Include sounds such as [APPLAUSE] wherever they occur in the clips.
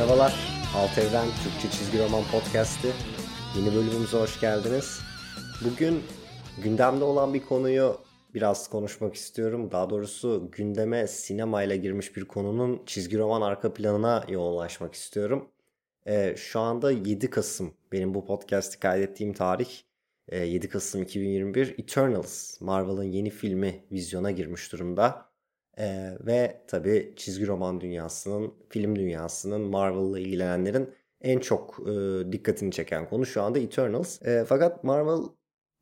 Merhabalar, Alt Evren Türkçe Çizgi Roman Podcast'i. Yeni bölümümüze hoş geldiniz. Bugün gündemde olan bir konuyu biraz konuşmak istiyorum. Daha doğrusu gündeme sinemayla girmiş bir konunun çizgi roman arka planına yoğunlaşmak istiyorum. Ee, şu anda 7 Kasım benim bu podcast'i kaydettiğim tarih. Ee, 7 Kasım 2021 Eternals Marvel'ın yeni filmi vizyona girmiş durumda. Ee, ve tabii çizgi roman dünyasının, film dünyasının, Marvel'la ilgilenenlerin en çok e, dikkatini çeken konu şu anda Eternals. E, fakat Marvel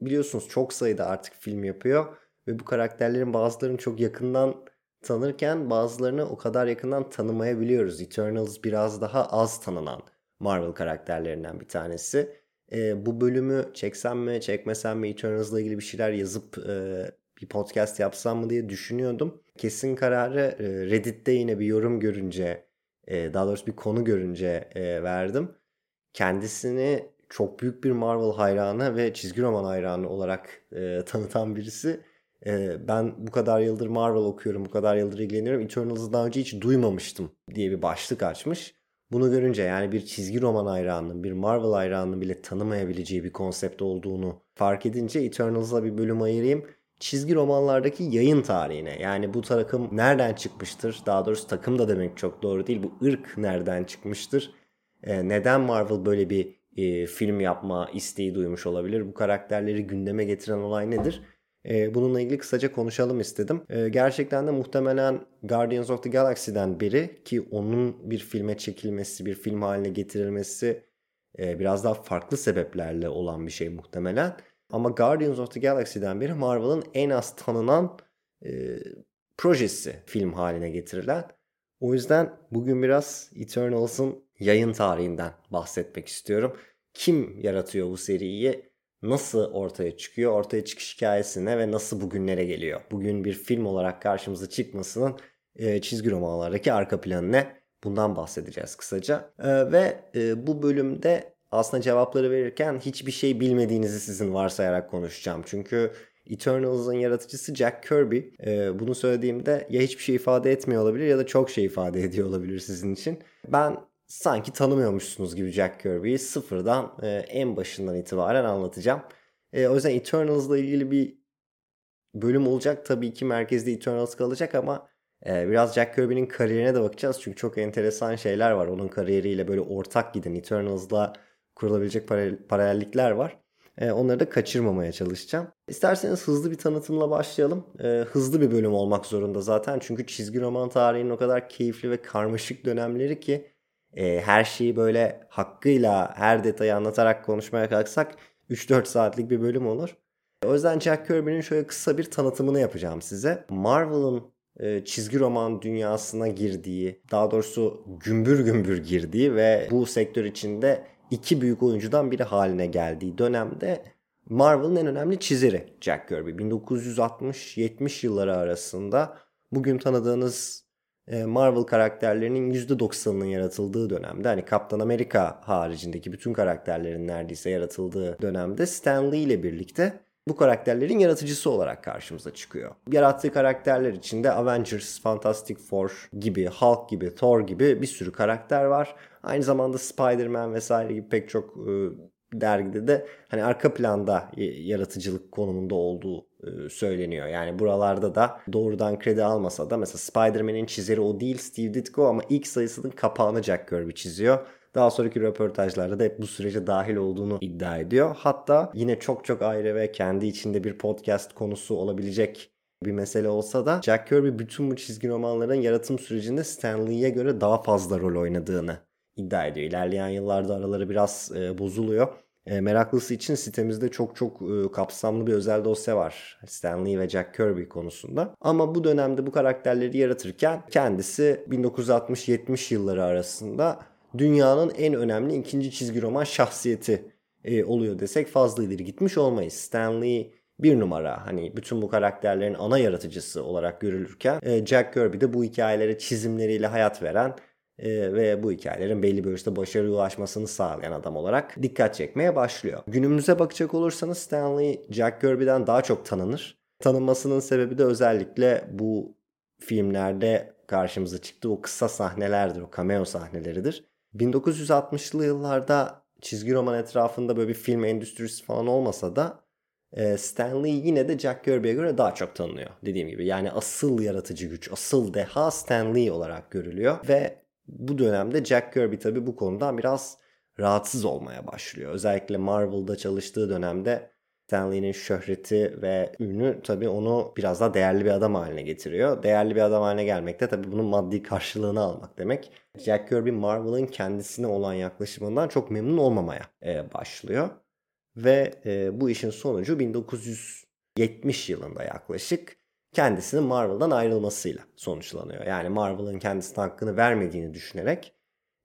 biliyorsunuz çok sayıda artık film yapıyor ve bu karakterlerin bazılarını çok yakından tanırken bazılarını o kadar yakından tanımayabiliyoruz. Eternals biraz daha az tanınan Marvel karakterlerinden bir tanesi. E, bu bölümü çeksem mi çekmesem mi Eternals'la ilgili bir şeyler yazıp e, bir podcast yapsam mı diye düşünüyordum. Kesin kararı e, Reddit'te yine bir yorum görünce e, daha doğrusu bir konu görünce e, verdim. Kendisini çok büyük bir Marvel hayranı ve çizgi roman hayranı olarak [LAUGHS] tanıtan birisi. Ben bu kadar yıldır Marvel okuyorum, bu kadar yıldır ilgileniyorum. Eternals'ı daha önce hiç duymamıştım diye bir başlık açmış. Bunu görünce yani bir çizgi roman hayranının, bir Marvel hayranının bile tanımayabileceği bir konsept olduğunu fark edince Eternals'a bir bölüm ayırayım çizgi romanlardaki yayın tarihine. Yani bu takım nereden çıkmıştır? Daha doğrusu takım da demek çok doğru değil. Bu ırk nereden çıkmıştır? Ee, neden Marvel böyle bir e, film yapma isteği duymuş olabilir? Bu karakterleri gündeme getiren olay nedir? Ee, bununla ilgili kısaca konuşalım istedim. Ee, gerçekten de muhtemelen Guardians of the Galaxy'den biri ki onun bir filme çekilmesi, bir film haline getirilmesi e, biraz daha farklı sebeplerle olan bir şey muhtemelen. Ama Guardians of the Galaxy'den beri Marvel'ın en az tanınan e, projesi film haline getirilen. O yüzden bugün biraz Eternals'ın yayın tarihinden bahsetmek istiyorum. Kim yaratıyor bu seriyi? Nasıl ortaya çıkıyor? Ortaya çıkış hikayesine ve nasıl bugünlere geliyor? Bugün bir film olarak karşımıza çıkmasının e, çizgi romanlardaki arka planı ne? Bundan bahsedeceğiz kısaca. E, ve e, bu bölümde aslında cevapları verirken hiçbir şey bilmediğinizi sizin varsayarak konuşacağım. Çünkü Eternals'ın yaratıcısı Jack Kirby. Ee, bunu söylediğimde ya hiçbir şey ifade etmiyor olabilir ya da çok şey ifade [LAUGHS] ediyor olabilir sizin için. Ben sanki tanımıyormuşsunuz gibi Jack Kirby'yi sıfırdan e, en başından itibaren anlatacağım. E, o yüzden Eternals'la ilgili bir bölüm olacak. Tabii ki merkezde Eternals kalacak ama e, biraz Jack Kirby'nin kariyerine de bakacağız. Çünkü çok enteresan şeyler var. Onun kariyeriyle böyle ortak giden Eternals'la kurulabilecek paralellikler var. E, onları da kaçırmamaya çalışacağım. İsterseniz hızlı bir tanıtımla başlayalım. E, hızlı bir bölüm olmak zorunda zaten. Çünkü çizgi roman tarihinin o kadar keyifli ve karmaşık dönemleri ki e, her şeyi böyle hakkıyla her detayı anlatarak konuşmaya kalksak 3-4 saatlik bir bölüm olur. O yüzden Jack Kirby'nin şöyle kısa bir tanıtımını yapacağım size. Marvel'ın çizgi roman dünyasına girdiği, daha doğrusu gümbür gümbür girdiği ve bu sektör içinde iki büyük oyuncudan biri haline geldiği dönemde Marvel'ın en önemli çizeri Jack Kirby. 1960-70 yılları arasında bugün tanıdığınız e, Marvel karakterlerinin %90'ının yaratıldığı dönemde hani Kaptan Amerika haricindeki bütün karakterlerin neredeyse yaratıldığı dönemde Stan Lee ile birlikte bu karakterlerin yaratıcısı olarak karşımıza çıkıyor. Yarattığı karakterler içinde Avengers, Fantastic Four gibi, Hulk gibi, Thor gibi bir sürü karakter var. Aynı zamanda Spider-Man vesaire gibi pek çok e, dergide de hani arka planda yaratıcılık konumunda olduğu e, söyleniyor. Yani buralarda da doğrudan kredi almasa da mesela Spider-Man'in çizeri o değil Steve Ditko ama ilk sayısının kapağını Jack Kirby çiziyor. Daha sonraki röportajlarda da hep bu sürece dahil olduğunu iddia ediyor. Hatta yine çok çok ayrı ve kendi içinde bir podcast konusu olabilecek bir mesele olsa da Jack Kirby bütün bu çizgi romanların yaratım sürecinde Stan Lee'ye göre daha fazla rol oynadığını iddia ediyor. İlerleyen yıllarda araları biraz e, bozuluyor. E, meraklısı için sitemizde çok çok e, kapsamlı bir özel dosya var Stan Lee ve Jack Kirby konusunda. Ama bu dönemde bu karakterleri yaratırken kendisi 1960-70 yılları arasında dünyanın en önemli ikinci çizgi roman şahsiyeti e, oluyor desek fazla ileri gitmiş olmayız. Stan Lee bir numara hani bütün bu karakterlerin ana yaratıcısı olarak görülürken e, Jack Kirby de bu hikayeleri çizimleriyle hayat veren e, ve bu hikayelerin belli bir ölçüde başarıya ulaşmasını sağlayan adam olarak dikkat çekmeye başlıyor. Günümüze bakacak olursanız Stanley Jack Kirby'den daha çok tanınır. Tanınmasının sebebi de özellikle bu filmlerde karşımıza çıktı o kısa sahnelerdir, o cameo sahneleridir. 1960'lı yıllarda çizgi roman etrafında böyle bir film endüstrisi falan olmasa da e, Stan Lee yine de Jack Kirby'ye göre daha çok tanınıyor. Dediğim gibi yani asıl yaratıcı güç, asıl deha Stan Lee olarak görülüyor. Ve bu dönemde Jack Kirby tabii bu konudan biraz rahatsız olmaya başlıyor. Özellikle Marvel'da çalıştığı dönemde Stanley'nin şöhreti ve ünü tabii onu biraz daha değerli bir adam haline getiriyor. Değerli bir adam haline gelmek de tabii bunun maddi karşılığını almak demek. Jack Kirby Marvel'ın kendisine olan yaklaşımından çok memnun olmamaya e, başlıyor. Ve e, bu işin sonucu 1970 yılında yaklaşık kendisinin Marvel'dan ayrılmasıyla sonuçlanıyor. Yani Marvel'ın kendisine hakkını vermediğini düşünerek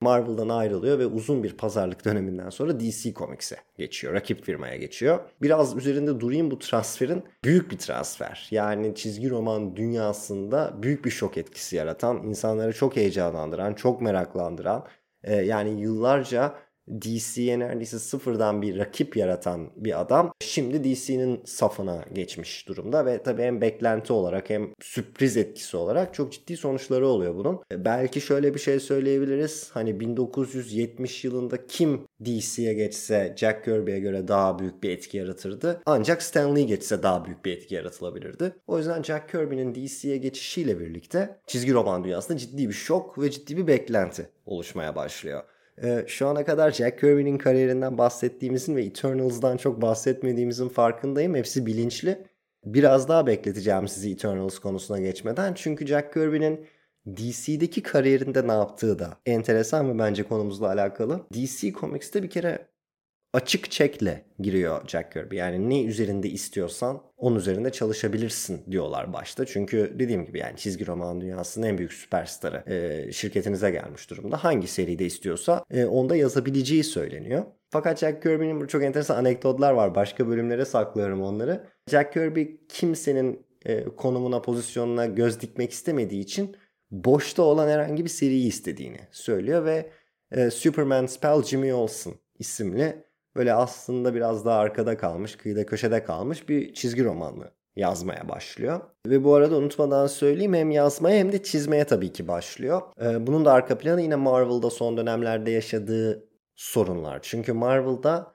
Marvel'dan ayrılıyor ve uzun bir pazarlık döneminden sonra DC Comics'e geçiyor. Rakip firmaya geçiyor. Biraz üzerinde durayım bu transferin büyük bir transfer. Yani çizgi roman dünyasında büyük bir şok etkisi yaratan, insanları çok heyecanlandıran, çok meraklandıran, yani yıllarca DC'ye neredeyse sıfırdan bir rakip yaratan bir adam şimdi DC'nin safına geçmiş durumda ve tabii hem beklenti olarak hem sürpriz etkisi olarak çok ciddi sonuçları oluyor bunun. E, belki şöyle bir şey söyleyebiliriz. Hani 1970 yılında kim DC'ye geçse Jack Kirby'ye göre daha büyük bir etki yaratırdı. Ancak Stan Lee geçse daha büyük bir etki yaratılabilirdi. O yüzden Jack Kirby'nin DC'ye geçişiyle birlikte çizgi roman dünyasında ciddi bir şok ve ciddi bir beklenti oluşmaya başlıyor. Ee, şu ana kadar Jack Kirby'nin kariyerinden bahsettiğimizin ve Eternals'dan çok bahsetmediğimizin farkındayım. Hepsi bilinçli. Biraz daha bekleteceğim sizi Eternals konusuna geçmeden. Çünkü Jack Kirby'nin DC'deki kariyerinde ne yaptığı da enteresan ve bence konumuzla alakalı. DC Comics'te bir kere açık çekle giriyor Jack Kirby. Yani ne üzerinde istiyorsan onun üzerinde çalışabilirsin diyorlar başta. Çünkü dediğim gibi yani çizgi roman dünyasının en büyük süperstarı e, şirketinize gelmiş durumda. Hangi seride istiyorsa e, onda yazabileceği söyleniyor. Fakat Jack Kirby'nin çok enteresan anekdotlar var. Başka bölümlere saklıyorum onları. Jack Kirby kimsenin e, konumuna, pozisyonuna göz dikmek istemediği için boşta olan herhangi bir seriyi istediğini söylüyor ve e, Superman Spell Jimmy Olsen isimli böyle aslında biraz daha arkada kalmış, kıyıda köşede kalmış bir çizgi romanlı yazmaya başlıyor. Ve bu arada unutmadan söyleyeyim hem yazmaya hem de çizmeye tabii ki başlıyor. Ee, bunun da arka planı yine Marvel'da son dönemlerde yaşadığı sorunlar. Çünkü Marvel'da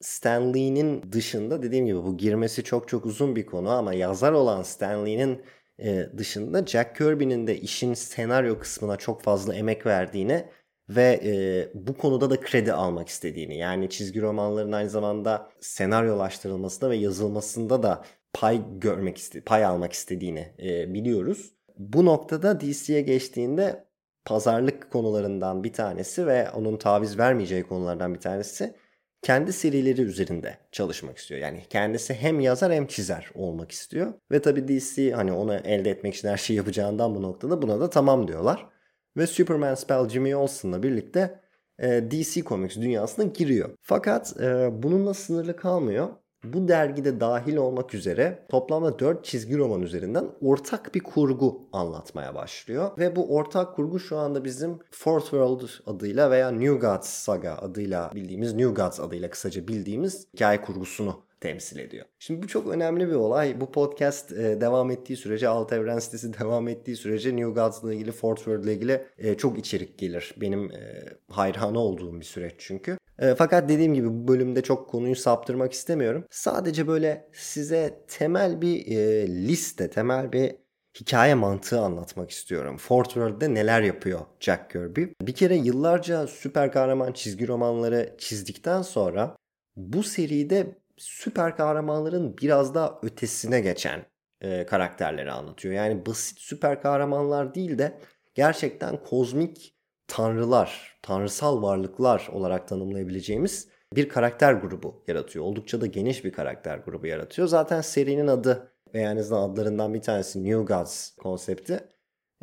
Stan Lee'nin dışında dediğim gibi bu girmesi çok çok uzun bir konu ama yazar olan Stan Lee'nin e, dışında Jack Kirby'nin de işin senaryo kısmına çok fazla emek verdiğine ve e, bu konuda da kredi almak istediğini yani çizgi romanların aynı zamanda senaryolaştırılmasında ve yazılmasında da pay görmek iste pay almak istediğini e, biliyoruz. Bu noktada DC'ye geçtiğinde pazarlık konularından bir tanesi ve onun taviz vermeyeceği konulardan bir tanesi kendi serileri üzerinde çalışmak istiyor. Yani kendisi hem yazar hem çizer olmak istiyor. Ve tabii DC hani onu elde etmek için her şeyi yapacağından bu noktada buna da tamam diyorlar ve Superman Spell Jimmy Olsen'la birlikte e, DC Comics dünyasına giriyor. Fakat e, bununla sınırlı kalmıyor. Bu dergide dahil olmak üzere toplamda 4 çizgi roman üzerinden ortak bir kurgu anlatmaya başlıyor. Ve bu ortak kurgu şu anda bizim Fourth World adıyla veya New Gods Saga adıyla bildiğimiz New Gods adıyla kısaca bildiğimiz hikaye kurgusunu temsil ediyor. Şimdi bu çok önemli bir olay. Bu podcast e, devam ettiği sürece, Alt Evren sitesi [LAUGHS] devam ettiği sürece New Gods'la ilgili, Fort World'la ilgili e, çok içerik gelir. Benim e, hayranı olduğum bir süreç çünkü. E, fakat dediğim gibi bu bölümde çok konuyu saptırmak istemiyorum. Sadece böyle size temel bir e, liste, temel bir hikaye mantığı anlatmak istiyorum. Fort World'de neler yapıyor Jack Kirby? Bir kere yıllarca süper kahraman çizgi romanları çizdikten sonra bu seride süper kahramanların biraz daha ötesine geçen e, karakterleri anlatıyor. Yani basit süper kahramanlar değil de gerçekten kozmik tanrılar, tanrısal varlıklar olarak tanımlayabileceğimiz bir karakter grubu yaratıyor. Oldukça da geniş bir karakter grubu yaratıyor. Zaten serinin adı yani adlarından bir tanesi New Gods konsepti.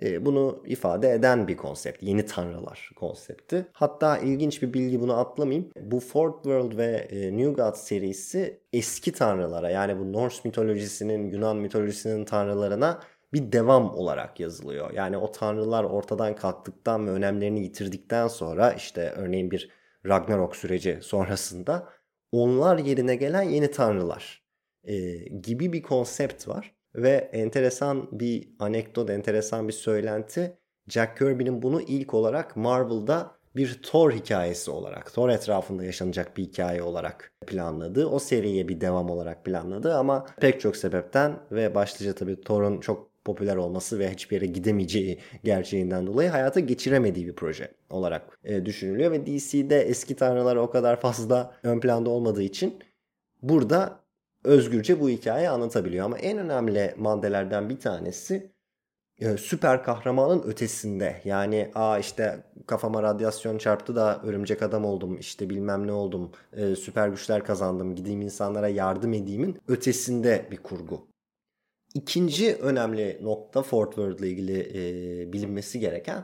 E, bunu ifade eden bir konsept. Yeni tanrılar konsepti. Hatta ilginç bir bilgi bunu atlamayayım. Bu Fourth World ve e, New Gods serisi eski tanrılara yani bu Norse mitolojisinin, Yunan mitolojisinin tanrılarına bir devam olarak yazılıyor. Yani o tanrılar ortadan kalktıktan ve önemlerini yitirdikten sonra işte örneğin bir Ragnarok süreci sonrasında onlar yerine gelen yeni tanrılar e, gibi bir konsept var. Ve enteresan bir anekdot, enteresan bir söylenti. Jack Kirby'nin bunu ilk olarak Marvel'da bir Thor hikayesi olarak, Thor etrafında yaşanacak bir hikaye olarak planladı. O seriye bir devam olarak planladı ama pek çok sebepten ve başlıca tabii Thor'un çok popüler olması ve hiçbir yere gidemeyeceği gerçeğinden dolayı hayata geçiremediği bir proje olarak e, düşünülüyor ve DC'de eski tanrılar o kadar fazla ön planda olmadığı için burada özgürce bu hikayeyi anlatabiliyor ama en önemli maddelerden bir tanesi e, süper kahramanın ötesinde. Yani a işte kafama radyasyon çarptı da örümcek adam oldum işte bilmem ne oldum e, süper güçler kazandım gideyim insanlara yardım edeyim'in ötesinde bir kurgu. İkinci önemli nokta Fort World ile ilgili e, bilinmesi gereken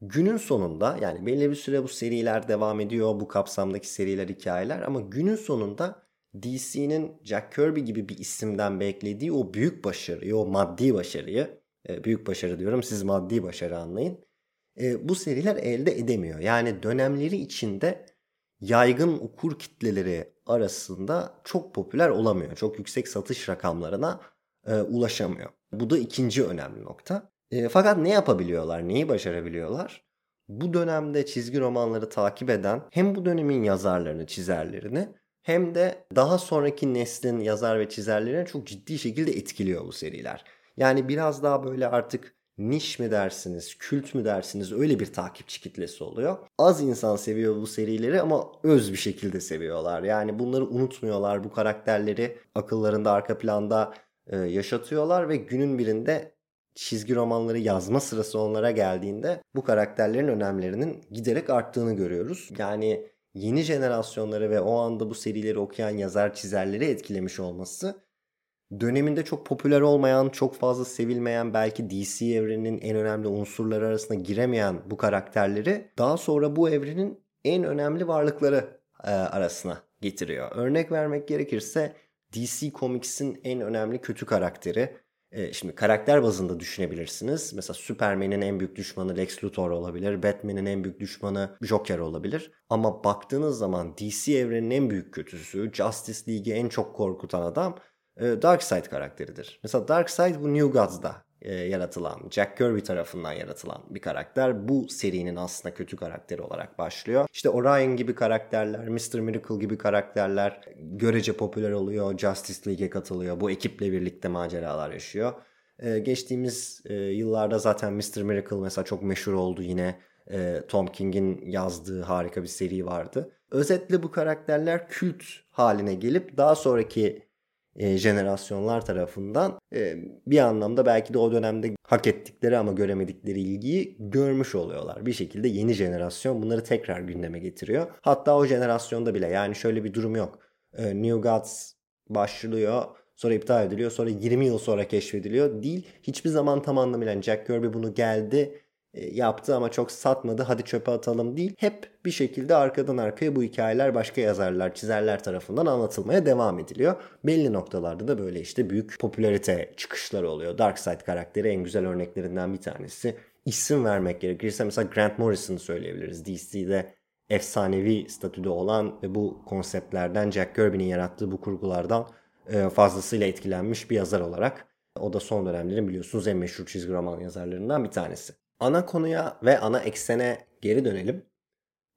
günün sonunda yani belli bir süre bu seriler devam ediyor bu kapsamdaki seriler hikayeler ama günün sonunda DC'nin Jack Kirby gibi bir isimden beklediği o büyük başarıyı, o maddi başarıyı e, büyük başarı diyorum siz maddi başarı anlayın. E, bu seriler elde edemiyor. Yani dönemleri içinde yaygın okur kitleleri arasında çok popüler olamıyor. Çok yüksek satış rakamlarına e, ulaşamıyor. Bu da ikinci önemli nokta. Fakat ne yapabiliyorlar, neyi başarabiliyorlar? Bu dönemde çizgi romanları takip eden hem bu dönemin yazarlarını, çizerlerini hem de daha sonraki neslin yazar ve çizerlerini çok ciddi şekilde etkiliyor bu seriler. Yani biraz daha böyle artık niş mi dersiniz, kült mü dersiniz öyle bir takipçi kitlesi oluyor. Az insan seviyor bu serileri ama öz bir şekilde seviyorlar. Yani bunları unutmuyorlar. Bu karakterleri akıllarında arka planda e, yaşatıyorlar ve günün birinde çizgi romanları yazma sırası onlara geldiğinde bu karakterlerin önemlerinin giderek arttığını görüyoruz. Yani yeni jenerasyonları ve o anda bu serileri okuyan yazar çizerleri etkilemiş olması döneminde çok popüler olmayan, çok fazla sevilmeyen, belki DC evreninin en önemli unsurları arasına giremeyen bu karakterleri daha sonra bu evrenin en önemli varlıkları e, arasına getiriyor. Örnek vermek gerekirse DC Comics'in en önemli kötü karakteri. E, şimdi karakter bazında düşünebilirsiniz. Mesela Superman'in en büyük düşmanı Lex Luthor olabilir. Batman'in en büyük düşmanı Joker olabilir. Ama baktığınız zaman DC evreninin en büyük kötüsü, Justice League'i en çok korkutan adam e, Darkseid karakteridir. Mesela Darkseid bu New Gods'da e, yaratılan, Jack Kirby tarafından yaratılan bir karakter. Bu serinin aslında kötü karakteri olarak başlıyor. İşte Orion gibi karakterler, Mr. Miracle gibi karakterler görece popüler oluyor. Justice League'e katılıyor. Bu ekiple birlikte maceralar yaşıyor. E, geçtiğimiz e, yıllarda zaten Mr. Miracle mesela çok meşhur oldu yine. E, Tom King'in yazdığı harika bir seri vardı. Özetle bu karakterler kült haline gelip daha sonraki e, jenerasyonlar tarafından e, bir anlamda belki de o dönemde hak ettikleri ama göremedikleri ilgiyi görmüş oluyorlar. Bir şekilde yeni jenerasyon bunları tekrar gündeme getiriyor. Hatta o jenerasyonda bile yani şöyle bir durum yok. E, New Gods başlıyor sonra iptal ediliyor sonra 20 yıl sonra keşfediliyor değil. Hiçbir zaman tam anlamıyla Jack Kirby bunu geldi yaptı ama çok satmadı hadi çöpe atalım değil. Hep bir şekilde arkadan arkaya bu hikayeler başka yazarlar, çizerler tarafından anlatılmaya devam ediliyor. Belli noktalarda da böyle işte büyük popülarite çıkışları oluyor. Darkseid karakteri en güzel örneklerinden bir tanesi. İsim vermek gerekirse mesela Grant Morrison'ı söyleyebiliriz. DC'de efsanevi statüde olan ve bu konseptlerden Jack Kirby'nin yarattığı bu kurgulardan e, fazlasıyla etkilenmiş bir yazar olarak. O da son dönemlerin biliyorsunuz en meşhur çizgi roman yazarlarından bir tanesi. Ana konuya ve ana eksene geri dönelim.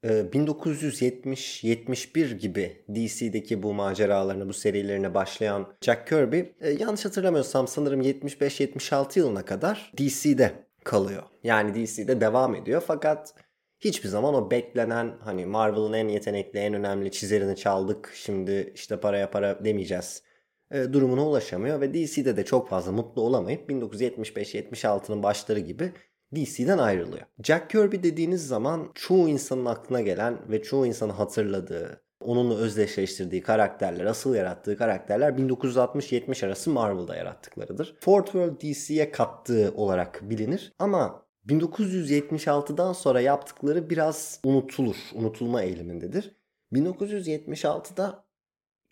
1970-71 ee, gibi DC'deki bu maceralarını, bu serilerine başlayan Jack Kirby e, yanlış hatırlamıyorsam sanırım 75-76 yılına kadar DC'de kalıyor. Yani DC'de devam ediyor fakat hiçbir zaman o beklenen hani Marvel'ın en yetenekli, en önemli çizerini çaldık şimdi işte paraya para demeyeceğiz e, durumuna ulaşamıyor ve DC'de de çok fazla mutlu olamayıp 1975-76'nın başları gibi DC'den ayrılıyor. Jack Kirby dediğiniz zaman çoğu insanın aklına gelen ve çoğu insanın hatırladığı, onunla özdeşleştirdiği karakterler, asıl yarattığı karakterler 1960-70 arası Marvel'da yarattıklarıdır. Fort World DC'ye kattığı olarak bilinir ama 1976'dan sonra yaptıkları biraz unutulur, unutulma eğilimindedir. 1976'da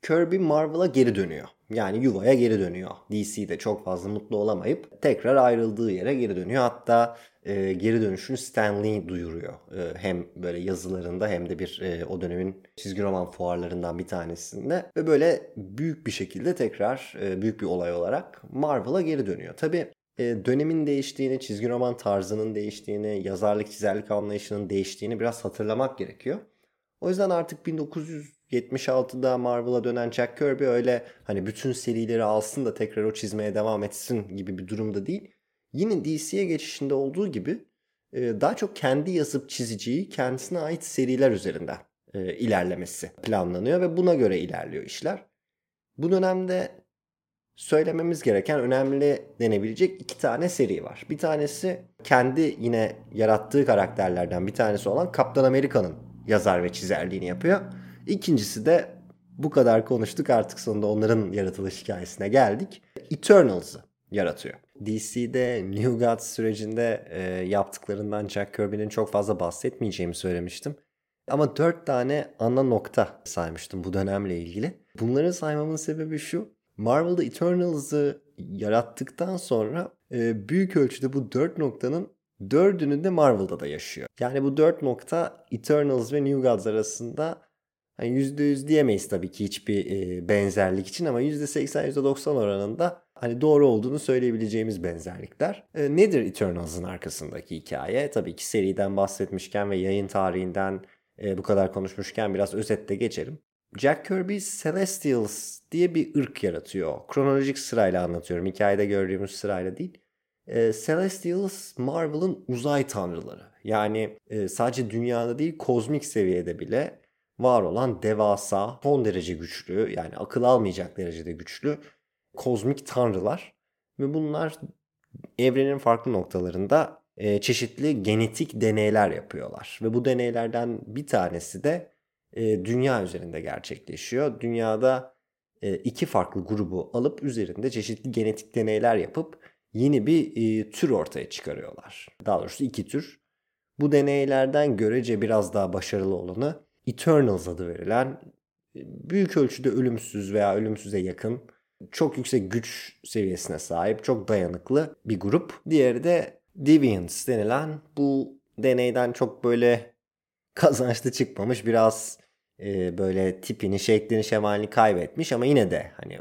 Kirby Marvel'a geri dönüyor. Yani yuvaya geri dönüyor. DC'de çok fazla mutlu olamayıp tekrar ayrıldığı yere geri dönüyor. Hatta e, geri dönüşünü Stan Lee duyuruyor. E, hem böyle yazılarında hem de bir e, o dönemin çizgi roman fuarlarından bir tanesinde. Ve böyle büyük bir şekilde tekrar e, büyük bir olay olarak Marvel'a geri dönüyor. Tabi e, dönemin değiştiğini, çizgi roman tarzının değiştiğini, yazarlık çizerlik anlayışının değiştiğini biraz hatırlamak gerekiyor. O yüzden artık 1976'da Marvel'a dönen Jack Kirby öyle hani bütün serileri alsın da tekrar o çizmeye devam etsin gibi bir durumda değil. Yine DC'ye geçişinde olduğu gibi e, daha çok kendi yazıp çizeceği kendisine ait seriler üzerinden e, ilerlemesi planlanıyor ve buna göre ilerliyor işler. Bu dönemde söylememiz gereken önemli denebilecek iki tane seri var. Bir tanesi kendi yine yarattığı karakterlerden bir tanesi olan Kaptan Amerika'nın yazar ve çizerliğini yapıyor. İkincisi de bu kadar konuştuk artık sonunda onların yaratılış hikayesine geldik. Eternals'ı yaratıyor. DC'de New Gods sürecinde e, yaptıklarından Jack Kirby'nin çok fazla bahsetmeyeceğimi söylemiştim. Ama dört tane ana nokta saymıştım bu dönemle ilgili. Bunları saymamın sebebi şu. Marvel'da Eternals'ı yarattıktan sonra e, büyük ölçüde bu dört noktanın dördünü de Marvel'da da yaşıyor. Yani bu dört nokta Eternals ve New Gods arasında hani %100 diyemeyiz tabii ki hiçbir e, benzerlik için ama %80 %90 oranında hani doğru olduğunu söyleyebileceğimiz benzerlikler. E, nedir Eternals'ın arkasındaki hikaye? Tabii ki seriden bahsetmişken ve yayın tarihinden e, bu kadar konuşmuşken biraz özette geçelim. Jack Kirby Celestials diye bir ırk yaratıyor. Kronolojik sırayla anlatıyorum. Hikayede gördüğümüz sırayla değil. E, Celestials Marvel'ın uzay tanrıları. Yani e, sadece dünyada değil kozmik seviyede bile var olan devasa, son derece güçlü yani akıl almayacak derecede güçlü kozmik tanrılar. Ve bunlar evrenin farklı noktalarında e, çeşitli genetik deneyler yapıyorlar. Ve bu deneylerden bir tanesi de e, dünya üzerinde gerçekleşiyor. Dünyada e, iki farklı grubu alıp üzerinde çeşitli genetik deneyler yapıp yeni bir e, tür ortaya çıkarıyorlar. Daha doğrusu iki tür. Bu deneylerden görece biraz daha başarılı olanı Eternals adı verilen büyük ölçüde ölümsüz veya ölümsüze yakın çok yüksek güç seviyesine sahip çok dayanıklı bir grup. Diğeri de Deviants denilen bu deneyden çok böyle [LAUGHS] kazançlı çıkmamış biraz e, böyle tipini, şeklini, şemalini kaybetmiş ama yine de hani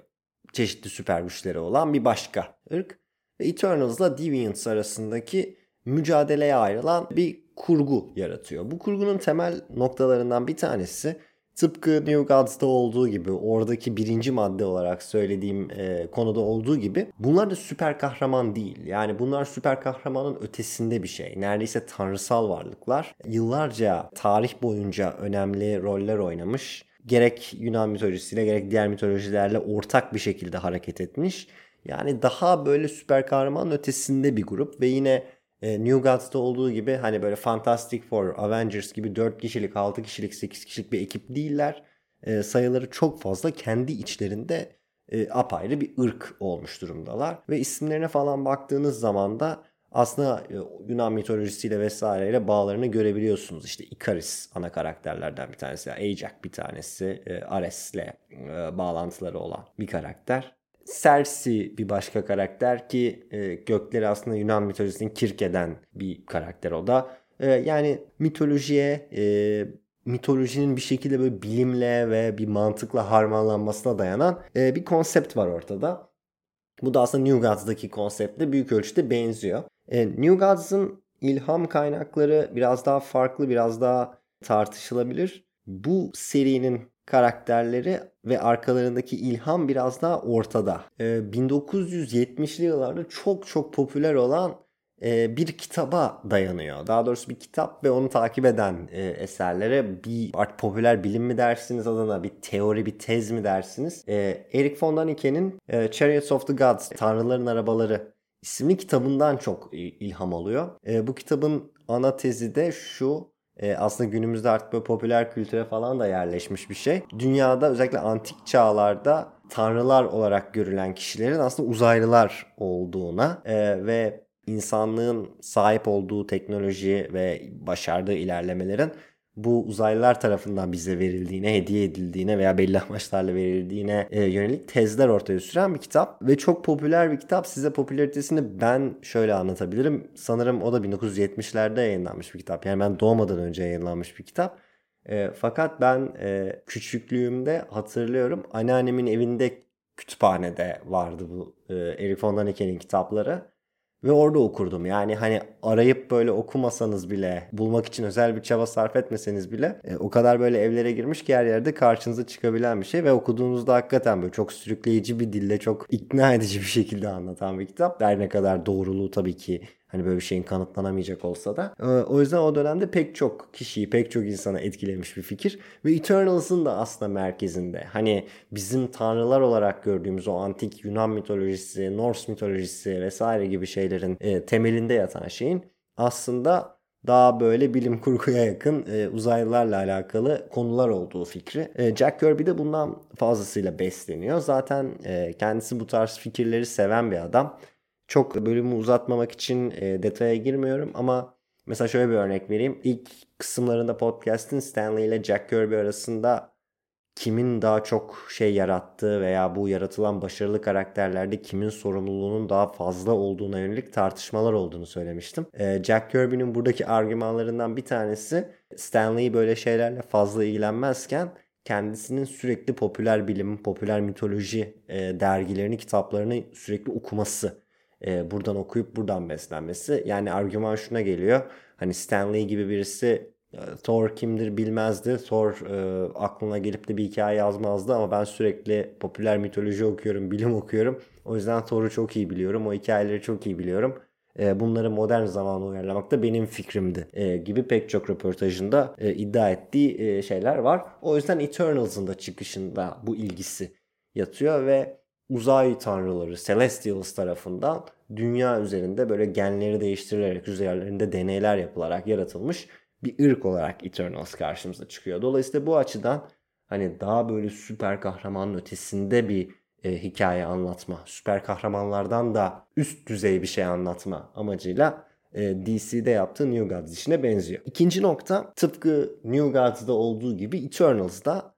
çeşitli süper güçleri olan bir başka ırk. Eternals'la Deviants arasındaki mücadeleye ayrılan bir kurgu yaratıyor. Bu kurgunun temel noktalarından bir tanesi Tıpkı New Gods'da olduğu gibi oradaki birinci madde olarak söylediğim e, konuda olduğu gibi bunlar da süper kahraman değil. Yani bunlar süper kahramanın ötesinde bir şey. Neredeyse tanrısal varlıklar. Yıllarca tarih boyunca önemli roller oynamış. Gerek Yunan mitolojisiyle gerek diğer mitolojilerle ortak bir şekilde hareket etmiş. Yani daha böyle süper kahramanın ötesinde bir grup ve yine e, New Gods'ta olduğu gibi hani böyle Fantastic Four, Avengers gibi 4 kişilik, 6 kişilik, 8 kişilik bir ekip değiller. E, sayıları çok fazla kendi içlerinde e, apayrı bir ırk olmuş durumdalar. Ve isimlerine falan baktığınız zaman da aslında e, Yunan mitolojisiyle vesaireyle bağlarını görebiliyorsunuz. İşte Ikaris ana karakterlerden bir tanesi. Ajax bir tanesi. E, Ares'le bağlantıları olan bir karakter. Cersei bir başka karakter ki e, gökleri aslında Yunan mitolojisinin Kirke'den bir karakter o da. E, yani mitolojiye e, mitolojinin bir şekilde böyle bilimle ve bir mantıkla harmanlanmasına dayanan e, bir konsept var ortada. Bu da aslında New Gods'daki konseptle büyük ölçüde benziyor. E, New Gods'ın ilham kaynakları biraz daha farklı, biraz daha tartışılabilir. Bu serinin karakterleri ve arkalarındaki ilham biraz daha ortada. Ee, 1970'li yıllarda çok çok popüler olan e, bir kitaba dayanıyor. Daha doğrusu bir kitap ve onu takip eden e, eserlere bir artık popüler bilim mi dersiniz adına bir teori bir tez mi dersiniz? E, Eric von Daniken'in e, Chariots of the Gods Tanrıların Arabaları isimli kitabından çok ilham alıyor. E, bu kitabın ana tezi de şu e, aslında günümüzde artık böyle popüler kültüre falan da yerleşmiş bir şey. Dünyada özellikle antik çağlarda tanrılar olarak görülen kişilerin aslında uzaylılar olduğuna e, ve insanlığın sahip olduğu teknoloji ve başardığı ilerlemelerin bu uzaylılar tarafından bize verildiğine, hediye edildiğine veya belli amaçlarla verildiğine e, yönelik tezler ortaya süren bir kitap. Ve çok popüler bir kitap. Size popülaritesini ben şöyle anlatabilirim. Sanırım o da 1970'lerde yayınlanmış bir kitap. Yani ben doğmadan önce yayınlanmış bir kitap. E, fakat ben e, küçüklüğümde hatırlıyorum anneannemin evinde kütüphanede vardı bu e, Eric von Daniken'in kitapları. Ve orada okurdum. Yani hani arayıp böyle okumasanız bile, bulmak için özel bir çaba sarf etmeseniz bile e, o kadar böyle evlere girmiş ki her yerde karşınıza çıkabilen bir şey ve okuduğunuzda hakikaten böyle çok sürükleyici bir dille, çok ikna edici bir şekilde anlatan bir kitap. Der ne kadar doğruluğu tabii ki Hani böyle bir şeyin kanıtlanamayacak olsa da. Ee, o yüzden o dönemde pek çok kişiyi, pek çok insana etkilemiş bir fikir. Ve Eternals'ın da aslında merkezinde. Hani bizim tanrılar olarak gördüğümüz o antik Yunan mitolojisi, Norse mitolojisi vesaire gibi şeylerin e, temelinde yatan şeyin aslında daha böyle bilim kurguya yakın e, uzaylılarla alakalı konular olduğu fikri. E, Jack Kirby de bundan fazlasıyla besleniyor. Zaten e, kendisi bu tarz fikirleri seven bir adam. Çok bölümü uzatmamak için e, detaya girmiyorum ama mesela şöyle bir örnek vereyim. İlk kısımlarında podcast'in Stanley ile Jack Kirby arasında kimin daha çok şey yarattığı veya bu yaratılan başarılı karakterlerde kimin sorumluluğunun daha fazla olduğuna yönelik tartışmalar olduğunu söylemiştim. E, Jack Kirby'nin buradaki argümanlarından bir tanesi Stanley böyle şeylerle fazla ilgilenmezken kendisinin sürekli popüler bilim, popüler mitoloji e, dergilerini, kitaplarını sürekli okuması e, buradan okuyup buradan beslenmesi. Yani argüman şuna geliyor. Hani Stanley gibi birisi e, Thor kimdir bilmezdi. Thor e, aklına gelip de bir hikaye yazmazdı ama ben sürekli popüler mitoloji okuyorum, bilim okuyorum. O yüzden Thor'u çok iyi biliyorum. O hikayeleri çok iyi biliyorum. E, bunları modern zamana uyarlamak da benim fikrimdi e, gibi pek çok röportajında e, iddia ettiği e, şeyler var. O yüzden Eternals'ın da çıkışında bu ilgisi yatıyor ve uzay tanrıları Celestials tarafından dünya üzerinde böyle genleri değiştirilerek üzerlerinde deneyler yapılarak yaratılmış bir ırk olarak Eternals karşımıza çıkıyor. Dolayısıyla bu açıdan hani daha böyle süper kahramanın ötesinde bir e, hikaye anlatma, süper kahramanlardan da üst düzey bir şey anlatma amacıyla e, DC'de yaptığı New Gods işine benziyor. İkinci nokta tıpkı New Gods'da olduğu gibi Eternals'da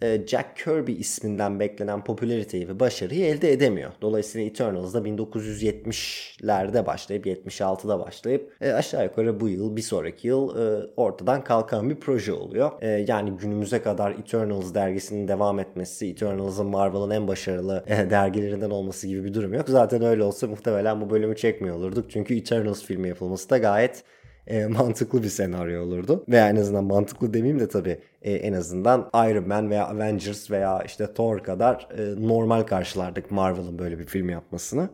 Jack Kirby isminden beklenen popülariteyi ve başarıyı elde edemiyor. Dolayısıyla Eternals'da 1970'lerde başlayıp 76'da başlayıp e, aşağı yukarı bu yıl bir sonraki yıl e, ortadan kalkan bir proje oluyor. Yani günümüze kadar Eternals dergisinin devam etmesi, Eternals'ın Marvel'ın en başarılı dergilerinden olması gibi bir durum yok. Zaten öyle olsa muhtemelen bu bölümü çekmiyor olurduk. Çünkü Eternals filmi yapılması da gayet e, [LAUGHS] mantıklı bir senaryo olurdu. Veya en azından mantıklı demeyeyim de tabii e, en azından Iron Man veya Avengers veya işte Thor kadar e, normal karşılardık Marvel'ın böyle bir film yapmasını.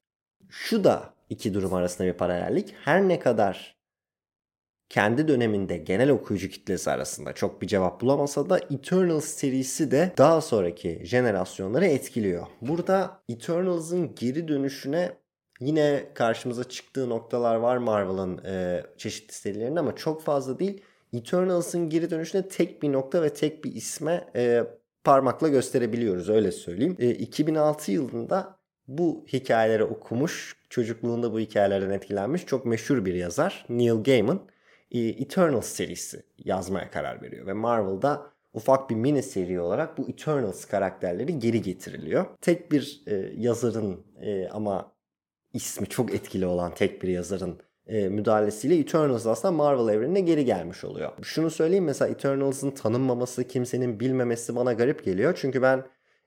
Şu da iki durum arasında bir paralellik. Her ne kadar kendi döneminde genel okuyucu kitlesi arasında çok bir cevap bulamasa da Eternals serisi de daha sonraki jenerasyonları etkiliyor. Burada Eternals'ın geri dönüşüne Yine karşımıza çıktığı noktalar var Marvel'ın e, çeşitli serilerinde ama çok fazla değil. Eternals'ın geri dönüşüne tek bir nokta ve tek bir isme e, parmakla gösterebiliyoruz öyle söyleyeyim. E, 2006 yılında bu hikayeleri okumuş, çocukluğunda bu hikayelerden etkilenmiş çok meşhur bir yazar Neil Gaiman e, Eternals serisi yazmaya karar veriyor ve Marvel'da ufak bir mini seri olarak bu Eternals karakterleri geri getiriliyor. Tek bir e, yazarın e, ama ismi çok etkili olan tek bir yazarın e, müdahalesiyle Eternals aslında Marvel evrenine geri gelmiş oluyor. Şunu söyleyeyim mesela Eternals'ın tanınmaması, kimsenin bilmemesi bana garip geliyor. Çünkü ben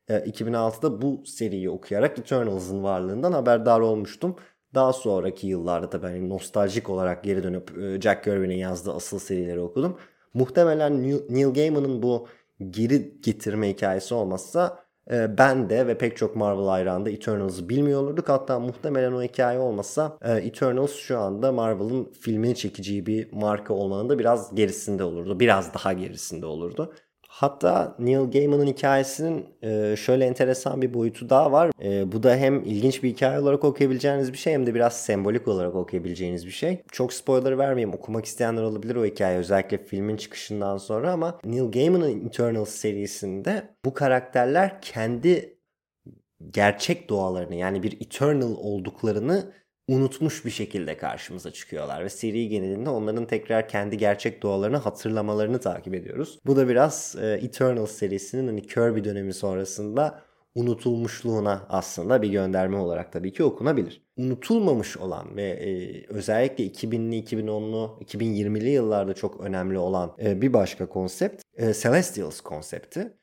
e, 2006'da bu seriyi okuyarak Eternals'ın varlığından haberdar olmuştum. Daha sonraki yıllarda da ben nostaljik olarak geri dönüp e, Jack Kirby'nin yazdığı asıl serileri okudum. Muhtemelen Neil Gaiman'ın bu geri getirme hikayesi olmazsa e, ben de ve pek çok Marvel hayranı Eternals'ı bilmiyor olurduk. Hatta muhtemelen o hikaye olmasa e, Eternals şu anda Marvel'ın filmini çekeceği bir marka olmanın da biraz gerisinde olurdu. Biraz daha gerisinde olurdu. Hatta Neil Gaiman'ın hikayesinin e, şöyle enteresan bir boyutu daha var. E, bu da hem ilginç bir hikaye olarak okuyabileceğiniz bir şey hem de biraz sembolik olarak okuyabileceğiniz bir şey. Çok spoiler vermeyeyim. Okumak isteyenler olabilir o hikaye özellikle filmin çıkışından sonra ama Neil Gaiman'ın Eternals serisinde bu karakterler kendi gerçek doğalarını yani bir Eternal olduklarını unutmuş bir şekilde karşımıza çıkıyorlar ve seri genelinde onların tekrar kendi gerçek doğalarını hatırlamalarını takip ediyoruz. Bu da biraz e, Eternal serisinin hani Kirby dönemi sonrasında unutulmuşluğuna aslında bir gönderme olarak tabii ki okunabilir. Unutulmamış olan ve e, özellikle 2000'li, 2010'lu, 2020'li yıllarda çok önemli olan e, bir başka konsept e, Celestials konsepti.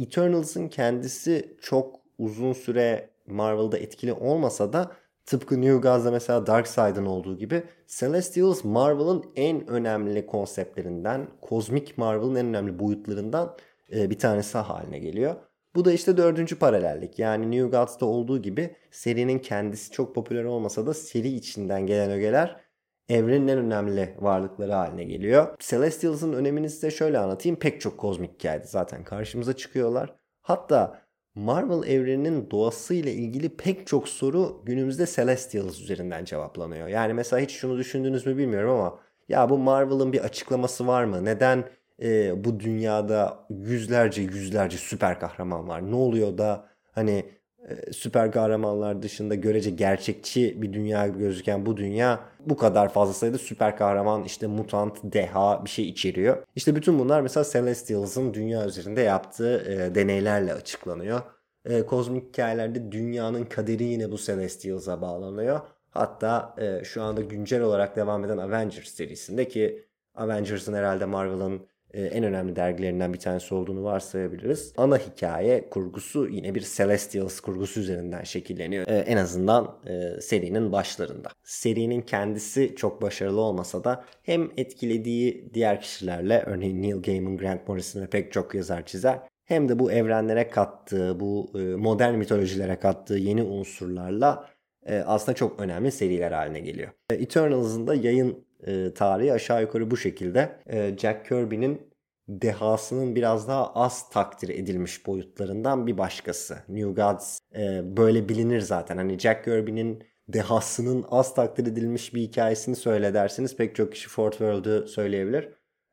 Eternals'ın kendisi çok uzun süre Marvel'da etkili olmasa da Tıpkı New Gods'da mesela Darkseid'in olduğu gibi Celestials Marvel'ın en önemli konseptlerinden, kozmik Marvel'ın en önemli boyutlarından e, bir tanesi haline geliyor. Bu da işte dördüncü paralellik. Yani New Gods'ta olduğu gibi serinin kendisi çok popüler olmasa da seri içinden gelen ögeler evrenin en önemli varlıkları haline geliyor. Celestials'ın önemini size şöyle anlatayım. Pek çok kozmik hikayede zaten karşımıza çıkıyorlar. Hatta Marvel evreninin doğasıyla ilgili pek çok soru günümüzde Celestials üzerinden cevaplanıyor. Yani mesela hiç şunu düşündünüz mü bilmiyorum ama ya bu Marvel'ın bir açıklaması var mı? Neden e, bu dünyada yüzlerce yüzlerce süper kahraman var? Ne oluyor da hani süper kahramanlar dışında görece gerçekçi bir dünya gözüken bu dünya bu kadar fazla sayıda süper kahraman işte mutant, deha bir şey içeriyor. İşte bütün bunlar mesela Celestials'ın dünya üzerinde yaptığı e, deneylerle açıklanıyor. E, kozmik hikayelerde dünyanın kaderi yine bu Celestials'a bağlanıyor. Hatta e, şu anda güncel olarak devam eden Avengers serisinde ki Avengers'ın herhalde Marvel'ın en önemli dergilerinden bir tanesi olduğunu varsayabiliriz. Ana hikaye kurgusu yine bir Celestials kurgusu üzerinden şekilleniyor. E, en azından e, serinin başlarında. Serinin kendisi çok başarılı olmasa da hem etkilediği diğer kişilerle örneğin Neil Gaiman, Grant Morrison ve pek çok yazar çizer hem de bu evrenlere kattığı, bu modern mitolojilere kattığı yeni unsurlarla aslında çok önemli seriler haline geliyor. Eternals'ın da yayın e, tarihi aşağı yukarı bu şekilde. E, Jack Kirby'nin dehasının biraz daha az takdir edilmiş boyutlarından bir başkası. New Gods e, böyle bilinir zaten. Hani Jack Kirby'nin dehasının az takdir edilmiş bir hikayesini söyle dersiniz. Pek çok kişi Fort World'u söyleyebilir.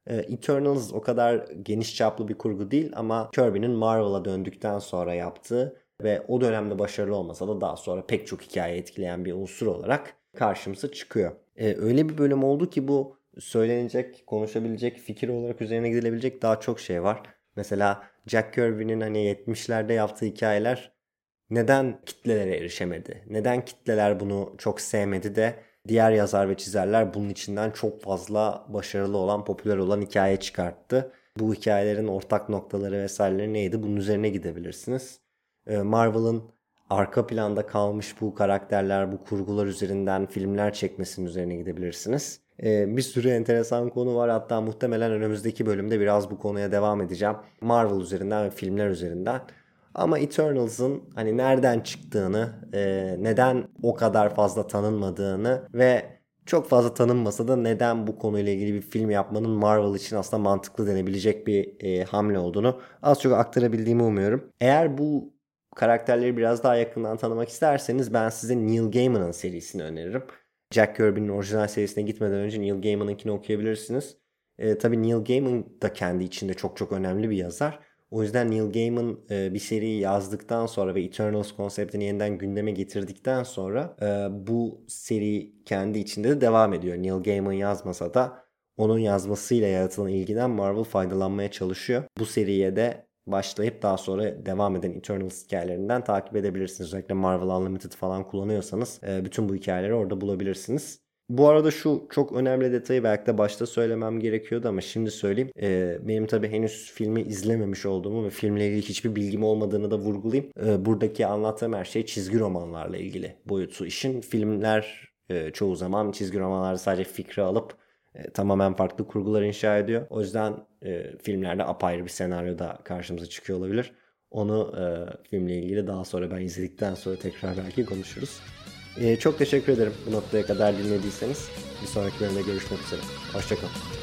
E, Eternals o kadar geniş çaplı bir kurgu değil ama Kirby'nin Marvel'a döndükten sonra yaptığı ve o dönemde başarılı olmasa da daha sonra pek çok hikaye etkileyen bir unsur olarak karşımıza çıkıyor. E, öyle bir bölüm oldu ki bu söylenecek, konuşabilecek, fikir olarak üzerine gidilebilecek daha çok şey var. Mesela Jack Kirby'nin hani 70'lerde yaptığı hikayeler neden kitlelere erişemedi? Neden kitleler bunu çok sevmedi de diğer yazar ve çizerler bunun içinden çok fazla başarılı olan, popüler olan hikaye çıkarttı. Bu hikayelerin ortak noktaları vesaireleri neydi? Bunun üzerine gidebilirsiniz. Ee, Marvel'ın arka planda kalmış bu karakterler, bu kurgular üzerinden filmler çekmesinin üzerine gidebilirsiniz. Ee, bir sürü enteresan konu var. Hatta muhtemelen önümüzdeki bölümde biraz bu konuya devam edeceğim. Marvel üzerinden ve filmler üzerinden. Ama Eternals'ın hani nereden çıktığını, e, neden o kadar fazla tanınmadığını ve çok fazla tanınmasa da neden bu konuyla ilgili bir film yapmanın Marvel için aslında mantıklı denebilecek bir e, hamle olduğunu az çok aktarabildiğimi umuyorum. Eğer bu karakterleri biraz daha yakından tanımak isterseniz ben size Neil Gaiman'ın serisini öneririm. Jack Kirby'nin orijinal serisine gitmeden önce Neil Gaiman'ınkini okuyabilirsiniz. E, tabii Neil Gaiman da kendi içinde çok çok önemli bir yazar. O yüzden Neil Gaiman e, bir seriyi yazdıktan sonra ve Eternals konseptini yeniden gündeme getirdikten sonra e, bu seri kendi içinde de devam ediyor. Neil Gaiman yazmasa da onun yazmasıyla yaratılan ilgiden Marvel faydalanmaya çalışıyor. Bu seriye de başlayıp daha sonra devam eden Eternals hikayelerinden takip edebilirsiniz. Özellikle Marvel Unlimited falan kullanıyorsanız e, bütün bu hikayeleri orada bulabilirsiniz. Bu arada şu çok önemli detayı belki de başta söylemem gerekiyordu ama şimdi söyleyeyim. Ee, benim tabii henüz filmi izlememiş olduğumu ve filmle ilgili hiçbir bilgim olmadığını da vurgulayayım. Ee, buradaki anlattığım her şey çizgi romanlarla ilgili boyutu işin. Filmler e, çoğu zaman çizgi romanlarda sadece fikri alıp e, tamamen farklı kurgular inşa ediyor. O yüzden e, filmlerde apayrı bir senaryo da karşımıza çıkıyor olabilir. Onu e, filmle ilgili daha sonra ben izledikten sonra tekrar belki konuşuruz. E, çok teşekkür ederim bu noktaya kadar dinlediyseniz. Bir sonraki bölümde görüşmek üzere. Hoşçakalın.